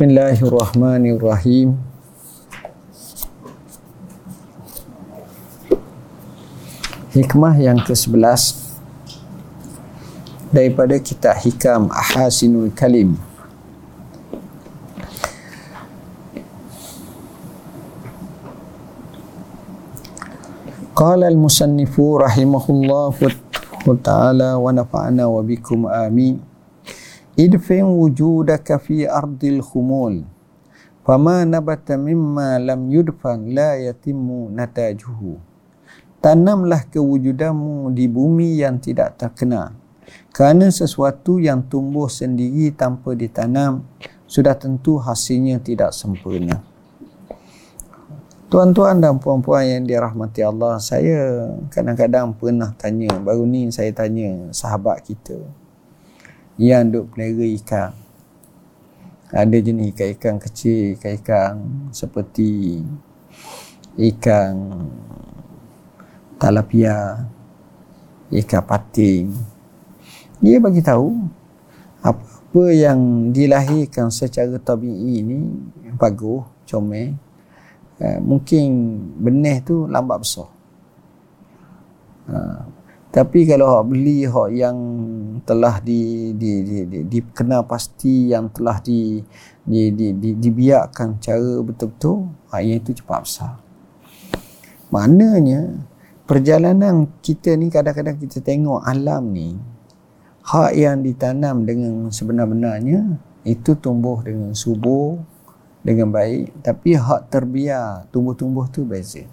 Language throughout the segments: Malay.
Bismillahirrahmanirrahim. Hikmah yang ke-11 daripada kitab Hikam Ahasinul Kalim. Qala al-musannifu rahimahullahu ta'ala wa nafa'ana wa bikum amin idfin wujudaka fi ardil khumul. Fama nabata mimma lam yudfan la yatimu natajuhu. Tanamlah kewujudanmu di bumi yang tidak terkena. Kerana sesuatu yang tumbuh sendiri tanpa ditanam sudah tentu hasilnya tidak sempurna. Tuan-tuan dan puan-puan yang dirahmati Allah, saya kadang-kadang pernah tanya, baru ni saya tanya sahabat kita yang duk pelera ikan. Ada jenis ikan-ikan kecil, ikan-ikan seperti ikan talapia, ikan pating. Dia bagi tahu apa yang dilahirkan secara tabii ini bagus, comel, eh, mungkin benih tu lambat besar. Ha. Tapi kalau hak beli hak yang telah di di di, di dikenal pasti yang telah di di di, di dibiarkan cara betul-betul, yang itu cepat besar. Maknanya perjalanan kita ni kadang-kadang kita tengok alam ni hak yang ditanam dengan sebenar-benarnya itu tumbuh dengan subur dengan baik tapi hak terbiar tumbuh-tumbuh tu beza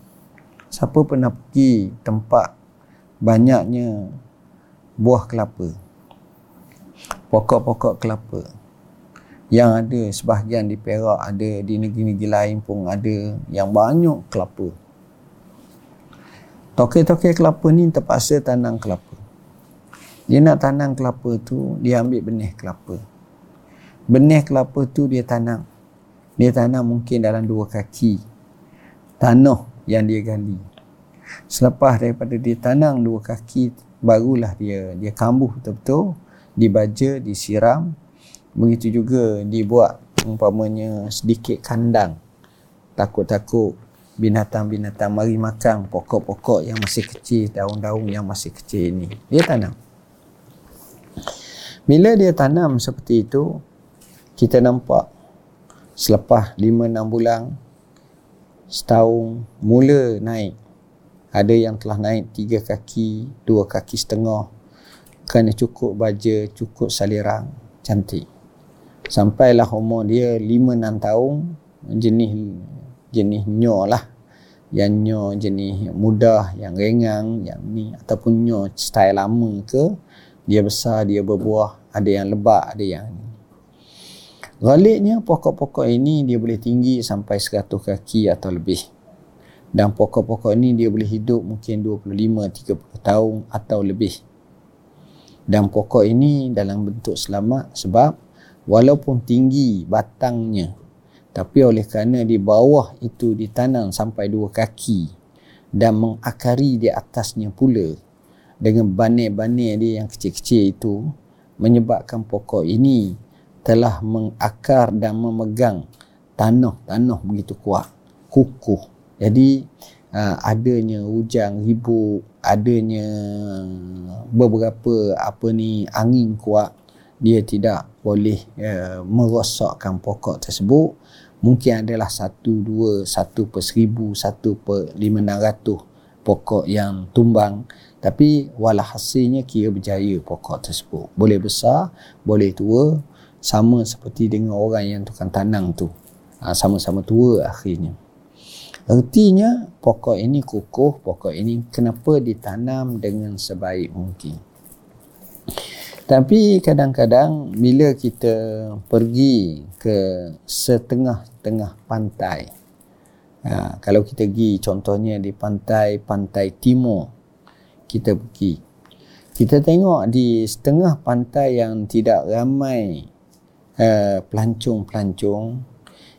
siapa pernah pergi tempat banyaknya buah kelapa. Pokok-pokok kelapa. Yang ada sebahagian di Perak ada di negeri-negeri lain pun ada yang banyak kelapa. Tokek-tokek kelapa ni terpaksa tanam kelapa. Dia nak tanam kelapa tu dia ambil benih kelapa. Benih kelapa tu dia tanam. Dia tanam mungkin dalam dua kaki. Tanah yang dia gali. Selepas daripada dia tanam dua kaki, barulah dia dia kambuh betul-betul, dibaja, disiram. Begitu juga dibuat umpamanya sedikit kandang. Takut-takut binatang-binatang mari makan pokok-pokok yang masih kecil, daun-daun yang masih kecil ini. Dia tanam. Bila dia tanam seperti itu, kita nampak selepas 5-6 bulan setahun mula naik ada yang telah naik tiga kaki dua kaki setengah. Kerana cukup baja cukup salirang cantik. Sampailah umur dia 5-6 tahun jenis jenis nyo lah. Yang nyo jenis mudah yang ringan yang ni ataupun nyo style lama ke dia besar dia berbuah ada yang lebat ada yang ni. Galiknya pokok-pokok ini dia boleh tinggi sampai 100 kaki atau lebih. Dan pokok-pokok ini dia boleh hidup mungkin 25-30 tahun atau lebih. Dan pokok ini dalam bentuk selamat sebab walaupun tinggi batangnya tapi oleh kerana di bawah itu ditanam sampai dua kaki dan mengakari di atasnya pula dengan banir-banir dia yang kecil-kecil itu menyebabkan pokok ini telah mengakar dan memegang tanah-tanah begitu kuat kukuh jadi uh, adanya hujan ribut adanya beberapa apa ni angin kuat dia tidak boleh uh, merosakkan pokok tersebut. Mungkin adalah satu dua satu per seribu satu per lima enam ratus pokok yang tumbang. Tapi walhasilnya kira berjaya pokok tersebut. Boleh besar boleh tua sama seperti dengan orang yang tukang tanang tu. Ha, sama-sama tua akhirnya artinya pokok ini kukuh pokok ini kenapa ditanam dengan sebaik mungkin. Tapi kadang-kadang bila kita pergi ke setengah-tengah pantai ha, kalau kita pergi contohnya di pantai pantai timur kita pergi. Kita tengok di setengah pantai yang tidak ramai uh, pelancong-pelancong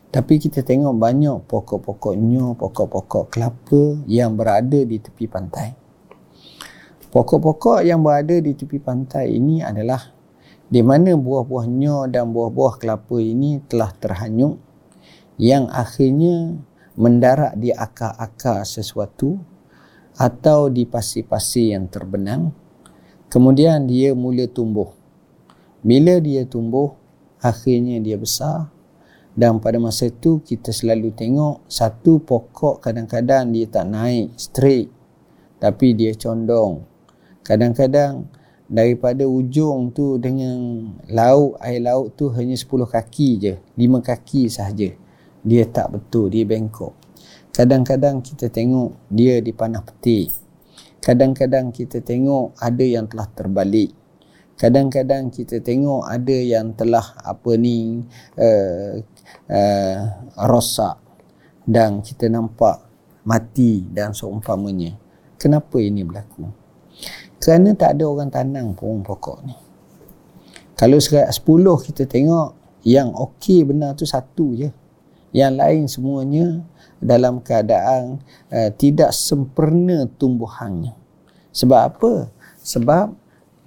tapi kita tengok banyak pokok-pokok nyo, pokok-pokok kelapa yang berada di tepi pantai. Pokok-pokok yang berada di tepi pantai ini adalah di mana buah-buahnya dan buah-buah kelapa ini telah terhanyut yang akhirnya mendarat di akar-akar sesuatu atau di pasir-pasir yang terbenam kemudian dia mula tumbuh bila dia tumbuh akhirnya dia besar dan pada masa itu kita selalu tengok satu pokok kadang-kadang dia tak naik straight tapi dia condong. Kadang-kadang daripada ujung tu dengan laut air laut tu hanya 10 kaki je 5 kaki sahaja. Dia tak betul dia bengkok. Kadang-kadang kita tengok dia di panah peti kadang-kadang kita tengok ada yang telah terbalik. Kadang-kadang kita tengok ada yang telah apa ni uh, uh, rosak dan kita nampak mati dan seumpamanya kenapa ini berlaku kerana tak ada orang tanam pun pokok ni. Kalau sepuluh kita tengok yang okey benar tu satu je. Yang lain semuanya dalam keadaan uh, tidak sempurna tumbuhannya. Sebab apa? Sebab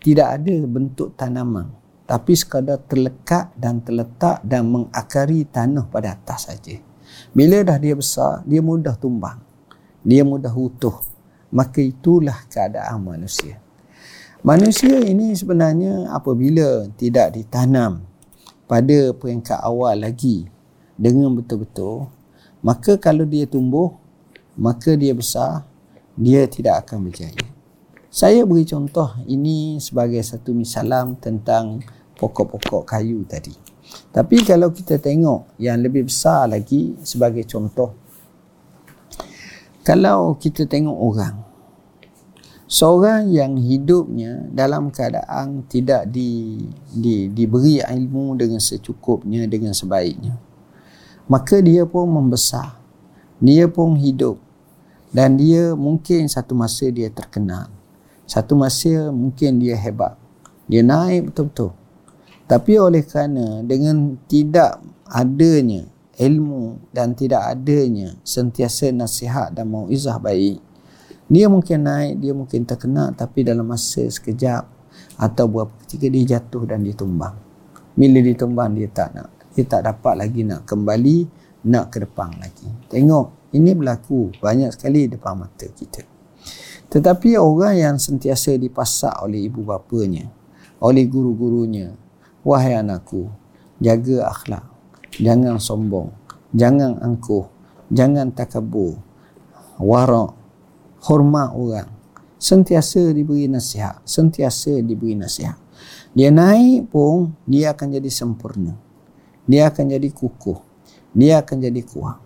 tidak ada bentuk tanaman. Tapi sekadar terlekat dan terletak dan mengakari tanah pada atas saja. Bila dah dia besar, dia mudah tumbang. Dia mudah utuh. Maka itulah keadaan manusia. Manusia ini sebenarnya apabila tidak ditanam pada peringkat awal lagi dengan betul-betul, maka kalau dia tumbuh, maka dia besar, dia tidak akan berjaya. Saya beri contoh ini sebagai satu misalam tentang pokok-pokok kayu tadi. Tapi kalau kita tengok yang lebih besar lagi sebagai contoh, kalau kita tengok orang, seorang yang hidupnya dalam keadaan tidak di, di, diberi ilmu dengan secukupnya dengan sebaiknya maka dia pun membesar. Dia pun hidup. Dan dia mungkin satu masa dia terkenal. Satu masa mungkin dia hebat. Dia naik betul-betul tapi oleh kerana dengan tidak adanya ilmu dan tidak adanya sentiasa nasihat dan mauizah baik dia mungkin naik, dia mungkin terkena tapi dalam masa sekejap atau beberapa ketika dia jatuh dan dia tumbang. Bila dia tumbang dia tak nak. Dia tak dapat lagi nak kembali nak ke depan lagi. Tengok, ini berlaku banyak sekali depan mata kita. Tetapi orang yang sentiasa dipasak oleh ibu bapanya, oleh guru-gurunya, wahai anakku, jaga akhlak, jangan sombong, jangan angkuh, jangan takabur, warak, hormat orang. Sentiasa diberi nasihat. Sentiasa diberi nasihat. Dia naik pun dia akan jadi sempurna. Dia akan jadi kukuh. Dia akan jadi kuat.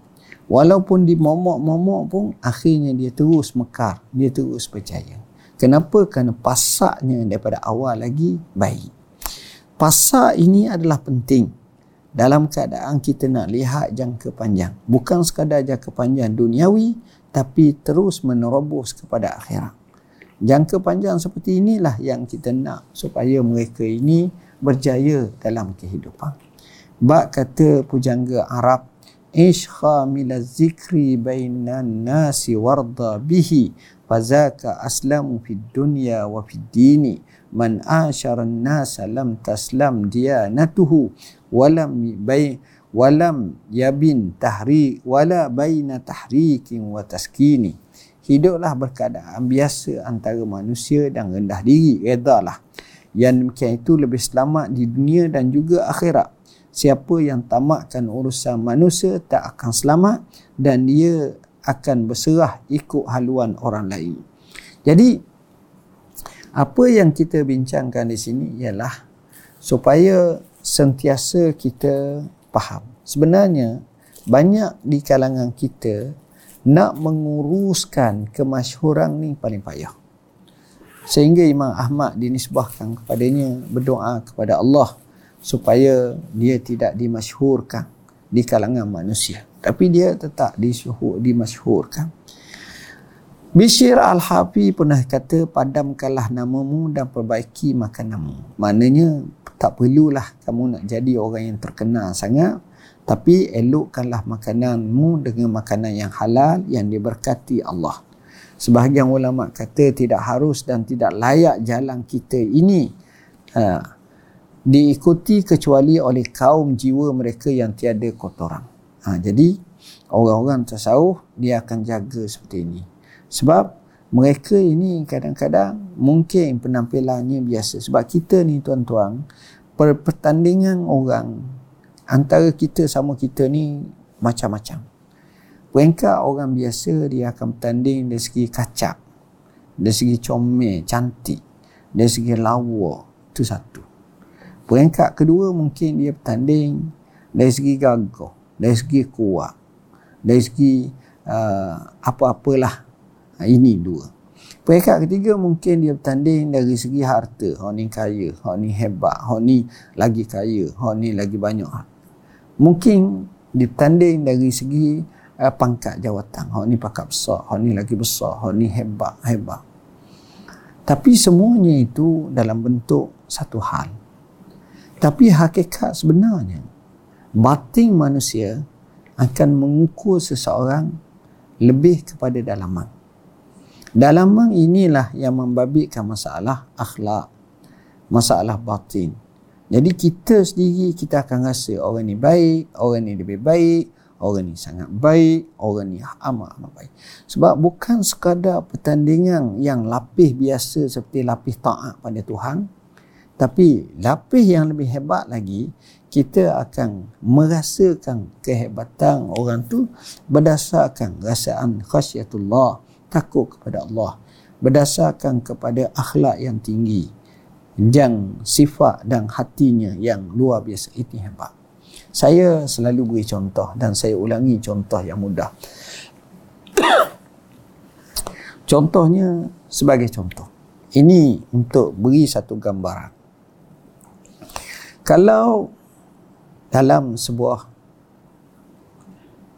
Walaupun di momok-momok pun akhirnya dia terus mekar. Dia terus percaya. Kenapa? Kerana pasaknya daripada awal lagi baik pasak ini adalah penting dalam keadaan kita nak lihat jangka panjang bukan sekadar jangka panjang duniawi tapi terus menerobos kepada akhirat. Jangka panjang seperti inilah yang kita nak supaya mereka ini berjaya dalam kehidupan. Bak kata pujangga Arab, Ishqa mila zikri bainan nasi warda bihi fazaka aslamu fid dunya wa fid dini. Man ashara an-nasa lam taslam diyanatuhu walam bain walam yabin tahri wala baina tahrikin wa taskini. Hiduplah berkeadaan biasa antara manusia dan rendah diri redalah. Yang demikian itu lebih selamat di dunia dan juga akhirat. Siapa yang tamakkan urusan manusia tak akan selamat dan dia akan berserah ikut haluan orang lain jadi apa yang kita bincangkan di sini ialah supaya sentiasa kita faham. Sebenarnya banyak di kalangan kita nak menguruskan kemasyhuran ni paling payah. Sehingga Imam Ahmad dinisbahkan kepadanya berdoa kepada Allah supaya dia tidak dimasyhurkan di kalangan manusia. Tapi dia tetap disyuhur, dimasyhurkan. Bishir Al-Hafi pernah kata padamkanlah namamu dan perbaiki makananmu. Maknanya tak perlulah kamu nak jadi orang yang terkenal sangat tapi elokkanlah makananmu dengan makanan yang halal yang diberkati Allah sebahagian ulama kata tidak harus dan tidak layak jalan kita ini ha, diikuti kecuali oleh kaum jiwa mereka yang tiada kotoran. Ha, jadi orang-orang tasawuf dia akan jaga seperti ini. Sebab mereka ini kadang-kadang mungkin penampilannya biasa. Sebab kita ni tuan-tuan, pertandingan orang antara kita sama kita ni macam-macam. Peringkat orang biasa dia akan bertanding dari segi kacak, dari segi comel, cantik, dari segi lawa. Itu satu. Peringkat kedua mungkin dia bertanding dari segi gagah, dari segi kuat, dari segi uh, apa-apalah Ha, ini dua. Peringkat ketiga mungkin dia bertanding dari segi harta. Hak ni kaya, hak ni hebat, hak ni lagi kaya, hak ni lagi banyak. Mungkin dia bertanding dari segi uh, pangkat jawatan. Hak ni pangkat besar, hak ni lagi besar, hak ni hebat, hebat. Tapi semuanya itu dalam bentuk satu hal. Tapi hakikat sebenarnya, batin manusia akan mengukur seseorang lebih kepada dalaman. Dalaman inilah yang membabitkan masalah akhlak, masalah batin. Jadi kita sendiri kita akan rasa orang ni baik, orang ni lebih baik, orang ni sangat baik, orang ni amat-amat baik. Sebab bukan sekadar pertandingan yang lapis biasa seperti lapis taat pada Tuhan, tapi lapis yang lebih hebat lagi, kita akan merasakan kehebatan orang tu berdasarkan rasaan khasyatullah, takut kepada Allah berdasarkan kepada akhlak yang tinggi dan sifat dan hatinya yang luar biasa itu hebat. Saya selalu beri contoh dan saya ulangi contoh yang mudah. Contohnya sebagai contoh. Ini untuk beri satu gambaran kalau dalam sebuah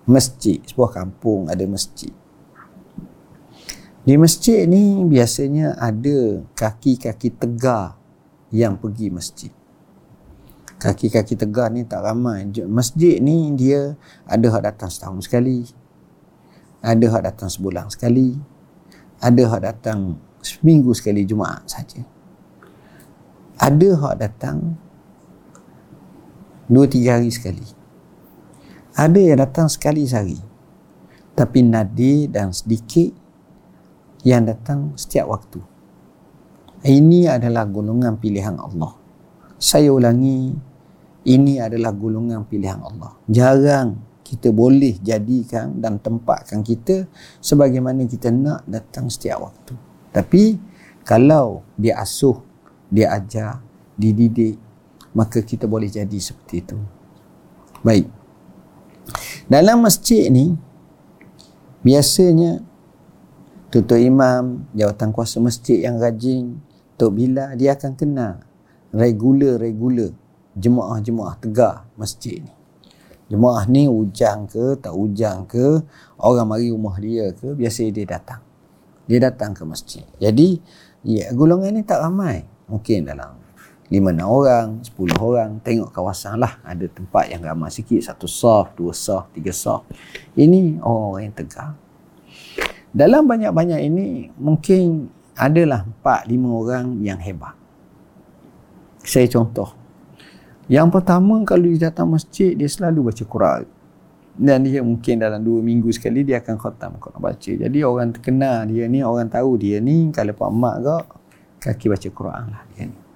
masjid sebuah kampung ada masjid di masjid ni biasanya ada kaki-kaki tegar yang pergi masjid. Kaki-kaki tegar ni tak ramai. Masjid ni dia ada hak datang setahun sekali. Ada hak datang sebulan sekali. Ada hak datang seminggu sekali Jumaat saja. Ada hak datang dua tiga hari sekali. Ada yang datang sekali sehari. Tapi nadir dan sedikit yang datang setiap waktu. Ini adalah golongan pilihan Allah. Saya ulangi, ini adalah golongan pilihan Allah. Jarang kita boleh jadikan dan tempatkan kita sebagaimana kita nak datang setiap waktu. Tapi kalau dia asuh, dia ajar, dididik, maka kita boleh jadi seperti itu. Baik. Dalam masjid ni biasanya tutup imam, jawatan kuasa masjid yang rajin, Tok Bila, dia akan kena regular-regular jemaah-jemaah tegar masjid ni. Jemaah ni ujang ke, tak ujang ke, orang mari rumah dia ke, biasa dia datang. Dia datang ke masjid. Jadi, ya, golongan ni tak ramai. Mungkin dalam lima enam orang, sepuluh orang, tengok kawasan lah. Ada tempat yang ramai sikit, satu sah, dua sah, tiga sah. Ini orang-orang yang tegar. Dalam banyak-banyak ini mungkin adalah 4 5 orang yang hebat. Saya contoh. Yang pertama kalau dia datang masjid dia selalu baca Quran. Dan dia mungkin dalam 2 minggu sekali dia akan khatam Quran baca. Jadi orang terkenal dia ni, orang tahu dia ni kalau pak mak ke kaki baca Quran lah dia ni.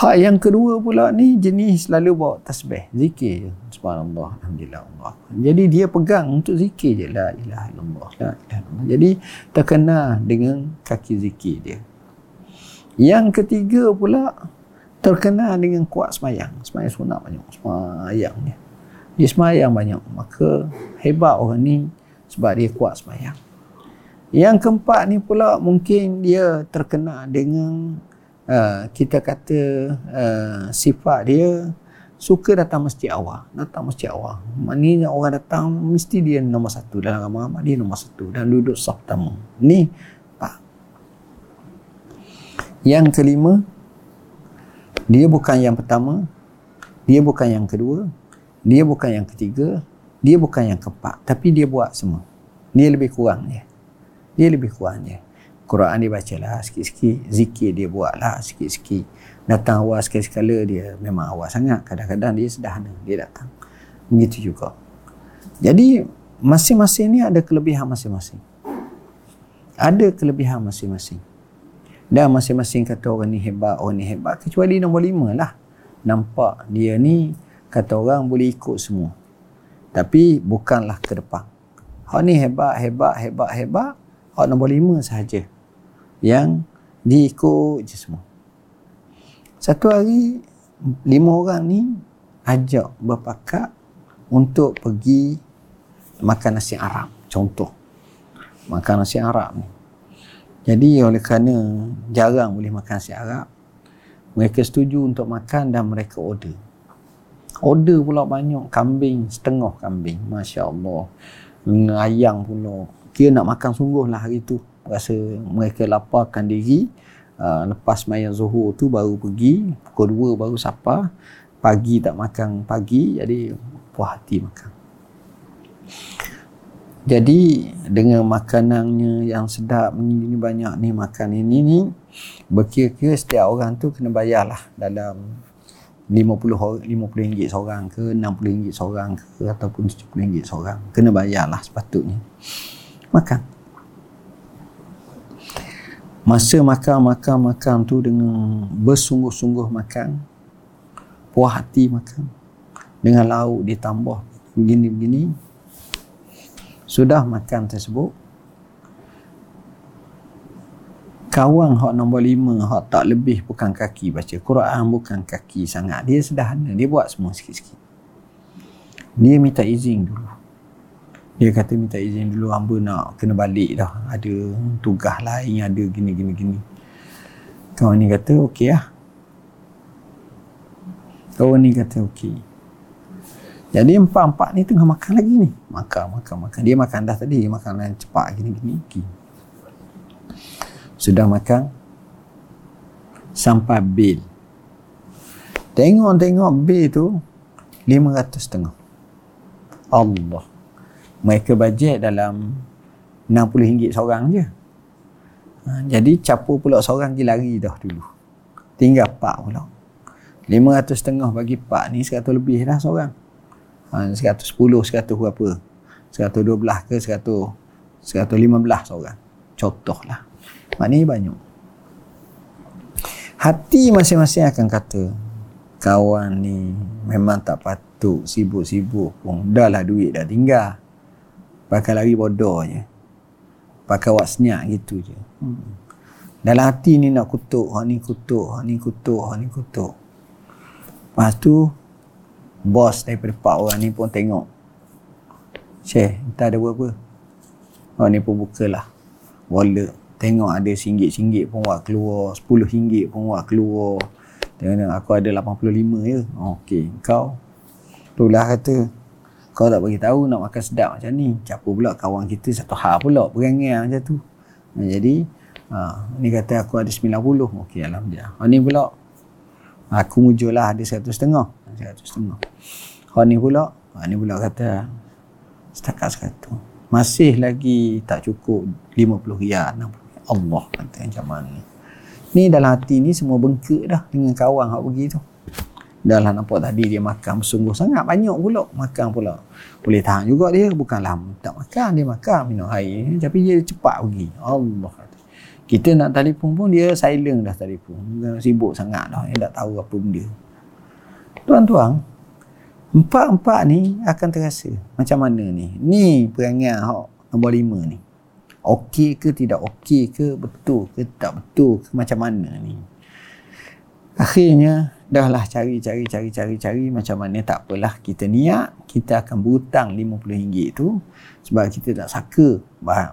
Hak yang kedua pula ni jenis selalu bawa tasbih, zikir je. Subhanallah, alhamdulillah Allah. Jadi dia pegang untuk zikir je la ilaha illallah, la ilaha illallah. Jadi terkena dengan kaki zikir dia. Yang ketiga pula terkena dengan kuat semayang. Semayang sunat banyak, semayang dia. Dia semayang banyak, maka hebat orang ni sebab dia kuat semayang. Yang keempat ni pula mungkin dia terkena dengan uh, kita kata uh, sifat dia suka datang masjid awal. Datang masjid awal. Maknanya orang datang mesti dia nombor satu. Dalam ramai-ramai dia nombor satu. Dan duduk saf pertama. Ni pak yang kelima dia bukan yang pertama. Dia bukan yang kedua. Dia bukan yang ketiga. Dia bukan yang keempat. Tapi dia buat semua. Dia lebih kurang dia. Dia lebih kurang dia Quran dia baca lah sikit-sikit zikir dia buat lah sikit-sikit datang awal sekali-sekala dia memang awal sangat. Kadang-kadang dia sederhana dia datang. Begitu juga. Jadi masing-masing ni ada kelebihan masing-masing. Ada kelebihan masing-masing. Dan masing-masing kata orang ni hebat orang ni hebat kecuali nombor lima lah. Nampak dia ni kata orang boleh ikut semua. Tapi bukanlah ke depan. Hak ni hebat hebat hebat hebat. Hak nombor lima sahaja yang diikut je semua. Satu hari lima orang ni ajak berpakat untuk pergi makan nasi Arab. Contoh. Makan nasi Arab ni. Jadi oleh kerana jarang boleh makan nasi Arab, mereka setuju untuk makan dan mereka order. Order pula banyak kambing, setengah kambing. Masya Allah. Ayam pula. Kira nak makan sungguh lah hari tu rasa mereka laparkan diri uh, lepas mayang zuhur tu baru pergi pukul 2 baru sapa pagi tak makan pagi jadi puas hati makan. Jadi dengan makanannya yang sedap ini banyak ni makan ini ni berkira-kira setiap orang tu kena bayar lah dalam 50 50 ringgit seorang ke 60 ringgit seorang ke ataupun 70 ringgit seorang. Kena bayar lah sepatutnya. Makan masa makan makan makan tu dengan bersungguh-sungguh makan puas hati makan. Dengan lauk ditambah begini-begini sudah makan tersebut. Kawan hak nombor lima hak tak lebih bukan kaki baca Quran bukan kaki sangat. Dia sederhana dia buat semua sikit-sikit. Dia minta izin dulu dia kata minta izin dulu hamba nak kena balik dah. Ada tugas lain ada gini gini gini. Kawan ni kata okey lah. Kawan ni kata okey. Jadi empat-empat ni tengah makan lagi ni. Makan makan makan. Dia makan dah tadi dia makan lain cepat gini gini okay. sudah makan sampai bil. Tengok-tengok bil tu 500 setengah. Allah mereka bajet dalam RM60 seorang je. Ha, jadi capur pula seorang je lari dah dulu. Tinggal pak pula. 500 setengah bagi pak ni 100 lebih dah seorang. Ha, 110, 100 berapa? 112 ke 100, 115 seorang. Contoh lah. Maknanya banyak. Hati masing-masing akan kata, kawan ni memang tak patut sibuk-sibuk pun. Dah lah duit dah tinggal pakai lari bodoh je. Pakai wak senyap gitu je. Hmm. dalam hati ni nak kutuk hak ni kutuk hak ni kutuk hak ni kutuk. Lepas tu bos daripada pak orang ni pun tengok. Syekh, kita ada berapa? Oh ni pun buka lah. Wallet. Tengok ada singgit-singgit pun buat keluar sepuluh ringgit pun buat keluar. Tengok aku ada 85 je. Okey kau. Itulah kata kau tak bagi tahu nak makan sedap macam ni. Capur pula kawan kita satu hal pula berangai macam tu. Ha, jadi ha, ni kata aku ada 90 okey alhamdulillah. Ha, ni pula aku mujur lah ada satu setengah. Satu setengah. Ha, ni pula ha, ni pula kata setakat satu masih lagi tak cukup 50 riyal Allah kata macam mana ni. Ni dalam hati ni semua bengkak dah dengan kawan hak pergi tu Dah lah nampak tadi dia makan bersungguh sangat banyak pula makan pula. Boleh tahan juga dia bukanlah tak makan dia makan minum air tapi dia cepat pergi. Allah. Kita nak telefon pun dia silent dah telefon. Sibuk sangat dah dia tak tahu apa benda. Tuan-tuan, empat-empat ni akan terasa macam mana ni? Ni perangai hak nombor lima ni. Okey ke tidak okey ke betul ke tak betul ke macam mana ni? Akhirnya dah lah cari cari cari cari cari. Macam mana tak apalah kita niat kita akan berhutang RM50 tu sebab kita tak saka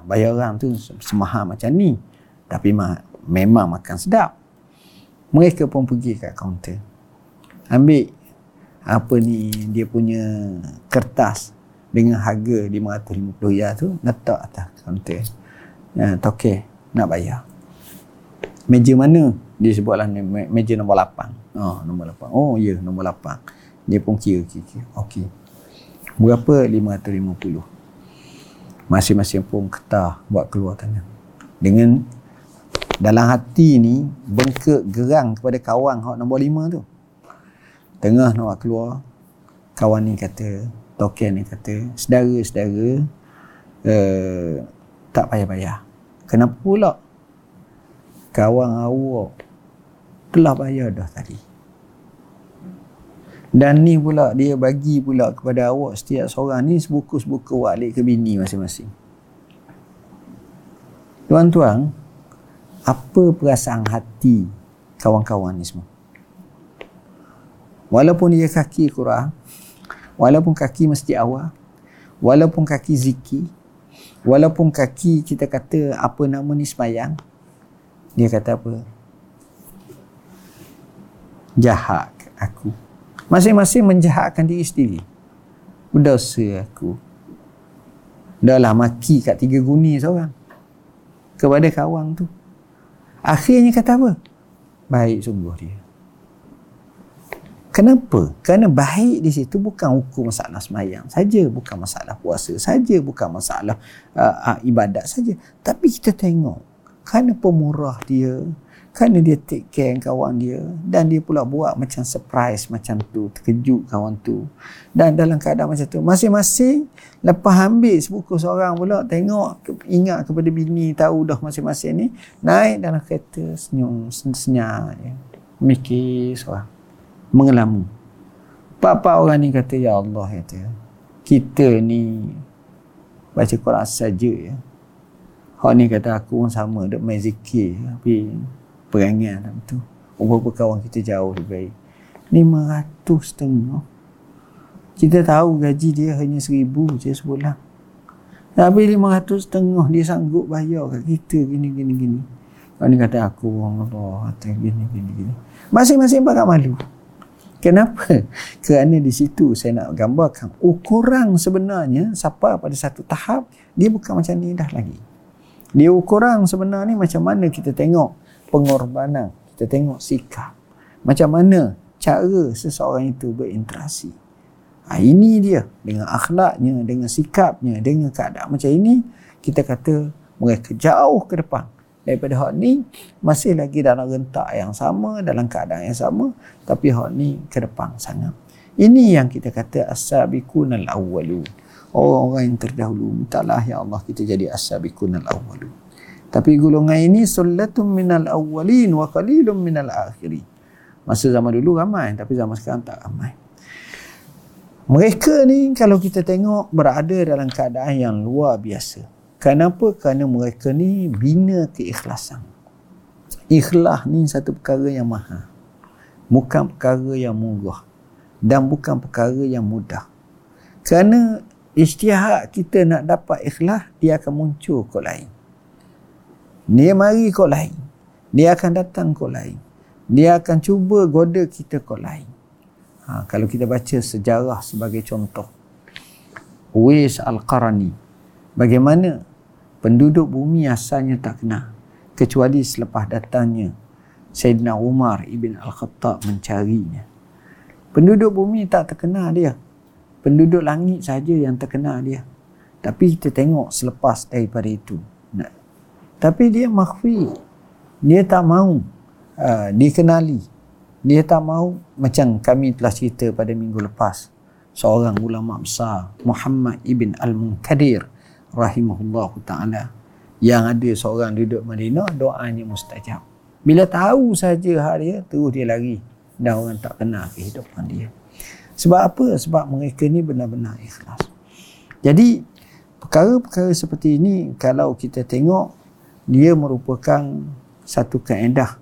bayar orang tu semahal macam ni. Tapi mah, memang makan sedap. Mereka pun pergi kat kaunter ambil apa ni dia punya kertas dengan harga RM550 ya tu letak atas kaunter ya, toke nak bayar. Meja mana dia sebutlah meja nombor 8 Oh, nombor 8. Oh, ya, yeah, nombor 8. Dia pun kira, kira. Okey. Berapa? 550. Masing-masing pun ketah buat keluar tangan. Dengan dalam hati ni bengkak gerang kepada kawan hak nombor lima tu tengah nak keluar kawan ni kata token ni kata saudara-saudara uh, tak payah-payah kenapa pula kawan awak telah bayar dah tadi dan ni pula dia bagi pula kepada awak setiap seorang ni sebuku-sebuku walik ke bini masing-masing tuan-tuan apa perasaan hati kawan-kawan ni semua. Walaupun dia kaki Quran, walaupun kaki masjid awal, walaupun kaki zikir, walaupun kaki kita kata apa nama ni semayang, dia kata apa? Jahat aku. Masing-masing menjahatkan diri sendiri. Berdosa aku. Dah lah maki kat tiga guni seorang. Kepada kawan tu. Akhirnya kata apa? Baik sungguh dia. Kenapa? Kerana baik di situ bukan ukur masalah semayang saja, bukan masalah puasa saja, bukan masalah uh, uh, ibadat saja. Tapi kita tengok kerana pemurah dia, kerana dia take care kawan dia. Dan dia pula buat macam surprise macam tu terkejut kawan tu. Dan dalam keadaan macam tu masing-masing lepas ambil sebuku seorang pula tengok ingat kepada bini tahu dah masing-masing ni naik dalam kereta senyum senyap ya. mikir seorang. Mengelamu. Papa orang ni kata ya Allah kata kita ni baca Quran saja ya. Hak ni kata aku pun sama duk main zikir. Tapi perangai dalam tu. Beberapa kawan kita jauh lebih baik. Lima ratus setengah. Kita tahu gaji dia hanya seribu je sebulan. Tapi lima ratus setengah dia sanggup bayar kat kita gini gini gini. Orang ni kata aku Allah kata gini gini gini. Masing-masing pakai malu. Kenapa? Kerana di situ saya nak gambarkan ukuran sebenarnya siapa pada satu tahap dia bukan macam ni dah lagi. Dia ukuran sebenarnya macam mana kita tengok pengorbanan. Kita tengok sikap. Macam mana cara seseorang itu berinteraksi. Ha, ini dia. Dengan akhlaknya dengan sikapnya dengan keadaan macam ini kita kata mereka jauh ke depan. Daripada hak ni masih lagi dalam rentak yang sama dalam keadaan yang sama tapi hak ni ke depan sangat ini yang kita kata as-sabiqun al-awwalun orang-orang yang terdahulu mintalah ya Allah kita jadi as-sabiqun al-awwalun tapi golongan ini sullatun minal awwalin wa qalilun minal akhirin. Masa zaman dulu ramai tapi zaman sekarang tak ramai. Mereka ni kalau kita tengok berada dalam keadaan yang luar biasa. Kenapa? Kerana mereka ni bina keikhlasan. Ikhlas ni satu perkara yang mahal. Bukan perkara yang murah. Dan bukan perkara yang mudah. Kerana isytihad kita nak dapat ikhlas, dia akan muncul kot lain. Dia mari kau lain. Dia akan datang kau lain. Dia akan cuba goda kita kau lain. Ha, kalau kita baca sejarah sebagai contoh. Uwais Al-Qarani. Bagaimana penduduk bumi asalnya tak kenal. Kecuali selepas datangnya Sayyidina Umar Ibn Al-Khattab mencarinya. Penduduk bumi tak terkenal dia. Penduduk langit saja yang terkenal dia. Tapi kita tengok selepas daripada itu. Tapi dia makhfi. Dia tak mau uh, dikenali. Dia tak mau macam kami telah cerita pada minggu lepas. Seorang ulama besar Muhammad ibn Al-Munkadir rahimahullah taala yang ada seorang duduk Madinah doanya mustajab. Bila tahu saja hal dia terus dia lari dan orang tak kenal kehidupan dia. Sebab apa? Sebab mereka ni benar-benar ikhlas. Jadi perkara-perkara seperti ini kalau kita tengok dia merupakan satu kaedah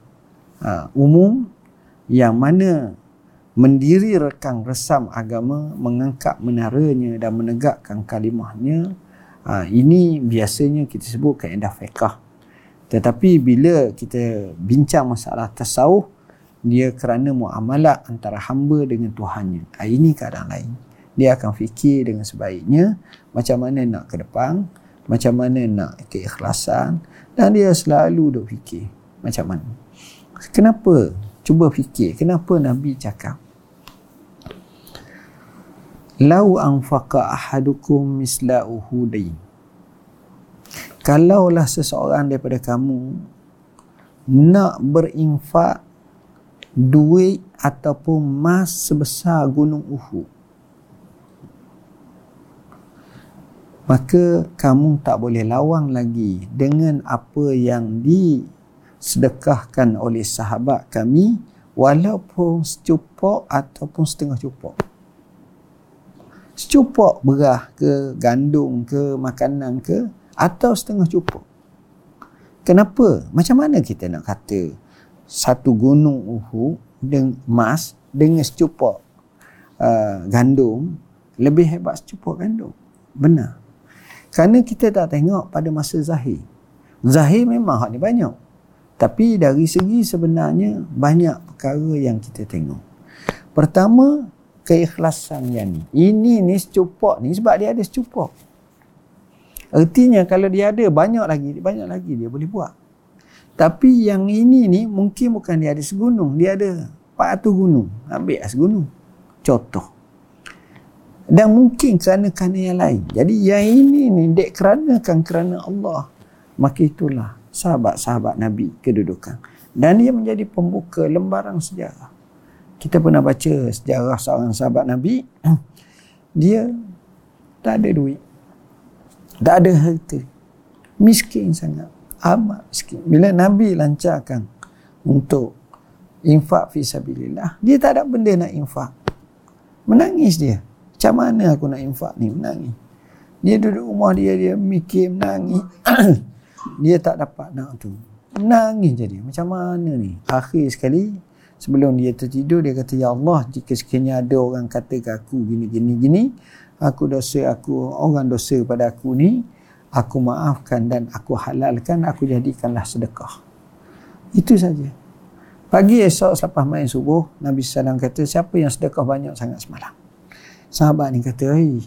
uh, umum yang mana mendiri rekang resam agama mengangkat menaranya dan menegakkan kalimahnya uh, ini biasanya kita sebut kaedah fiqah. Tetapi bila kita bincang masalah tasawuf dia kerana muamalat antara hamba dengan Tuhannya. Uh, ini keadaan lain. Dia akan fikir dengan sebaiknya macam mana nak ke depan macam mana nak keikhlasan dan dia selalu duk fikir macam mana. Kenapa? Cuba fikir. Kenapa Nabi cakap? Lau anfaqa ahadukum misla uhudin. Kalaulah seseorang daripada kamu nak berinfak duit ataupun emas sebesar gunung Uhud maka kamu tak boleh lawang lagi dengan apa yang disedekahkan oleh sahabat kami walaupun secupok ataupun setengah cupok. Secupok berah ke gandum ke makanan ke atau setengah cupok. Kenapa? Macam mana kita nak kata satu gunung uhu dengan emas dengan secupok uh, gandum lebih hebat secupok gandum? Benar kerana kita tak tengok pada masa zahir. Zahir memang hak ni banyak. Tapi dari segi sebenarnya banyak perkara yang kita tengok. Pertama, keikhlasan yang ni. Ini ni secupak ni sebab dia ada secupak. Artinya kalau dia ada banyak lagi, banyak lagi dia boleh buat. Tapi yang ini ni mungkin bukan dia ada segunung. Dia ada 400 gunung. Ambil lah segunung. Contoh dan mungkin kerana kerana yang lain. Jadi yang ini ni dek kerana kan kerana Allah. Maka itulah sahabat-sahabat Nabi kedudukan. Dan dia menjadi pembuka lembaran sejarah. Kita pernah baca sejarah seorang sahabat Nabi. Dia tak ada duit. Tak ada harta. Miskin sangat. Amat miskin. Bila Nabi lancarkan untuk infak fisabilillah, dia tak ada benda nak infak. Menangis dia. Macam mana aku nak infak ni menangis. Dia duduk rumah dia, dia mikir menangis. dia tak dapat nak tu. Menangis jadi. Macam mana ni? Akhir sekali, sebelum dia tertidur, dia kata, Ya Allah, jika sekiranya ada orang kata ke aku gini, gini, gini, aku dosa aku, orang dosa pada aku ni, aku maafkan dan aku halalkan, aku jadikanlah sedekah. Itu saja. Pagi esok selepas main subuh, Nabi SAW kata, siapa yang sedekah banyak sangat semalam? Sahabat ni kata hey,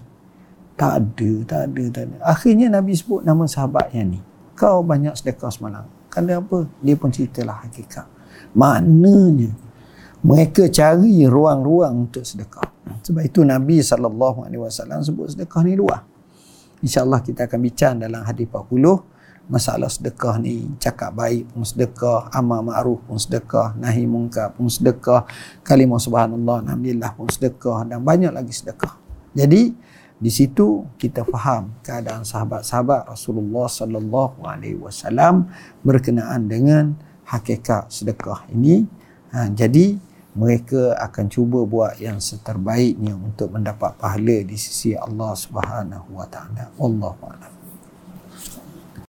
tak ada tak ada tak ada. Akhirnya Nabi sebut nama sahabat yang ni. Kau banyak sedekah semalam. Kerana apa? Dia pun ceritalah hakikat. Maknanya mereka cari ruang-ruang untuk sedekah. Sebab itu Nabi SAW sebut sedekah ni luar InsyaAllah kita akan bincang dalam hadis 40 masalah sedekah ni cakap baik pun sedekah amal ma'ruf pun sedekah nahi mungkar pun sedekah kalimah subhanallah alhamdulillah pun sedekah dan banyak lagi sedekah jadi di situ kita faham keadaan sahabat-sahabat Rasulullah sallallahu alaihi wasallam berkenaan dengan hakikat sedekah ini ha, jadi mereka akan cuba buat yang seterbaiknya untuk mendapat pahala di sisi Allah Subhanahu wa taala. Wallahu a'lam.